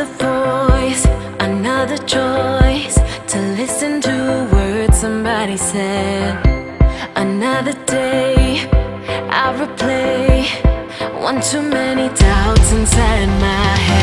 Another voice, another choice to listen to words somebody said. Another day, I replay one too many doubts inside my head.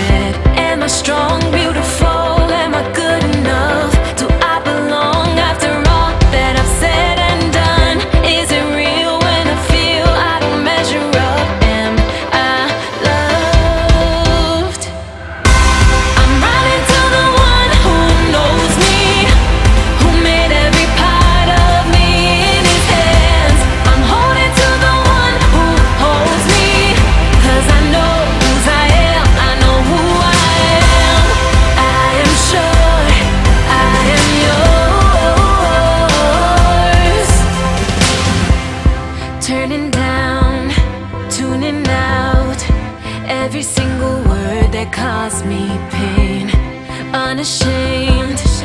every single word that caused me pain. Unashamed.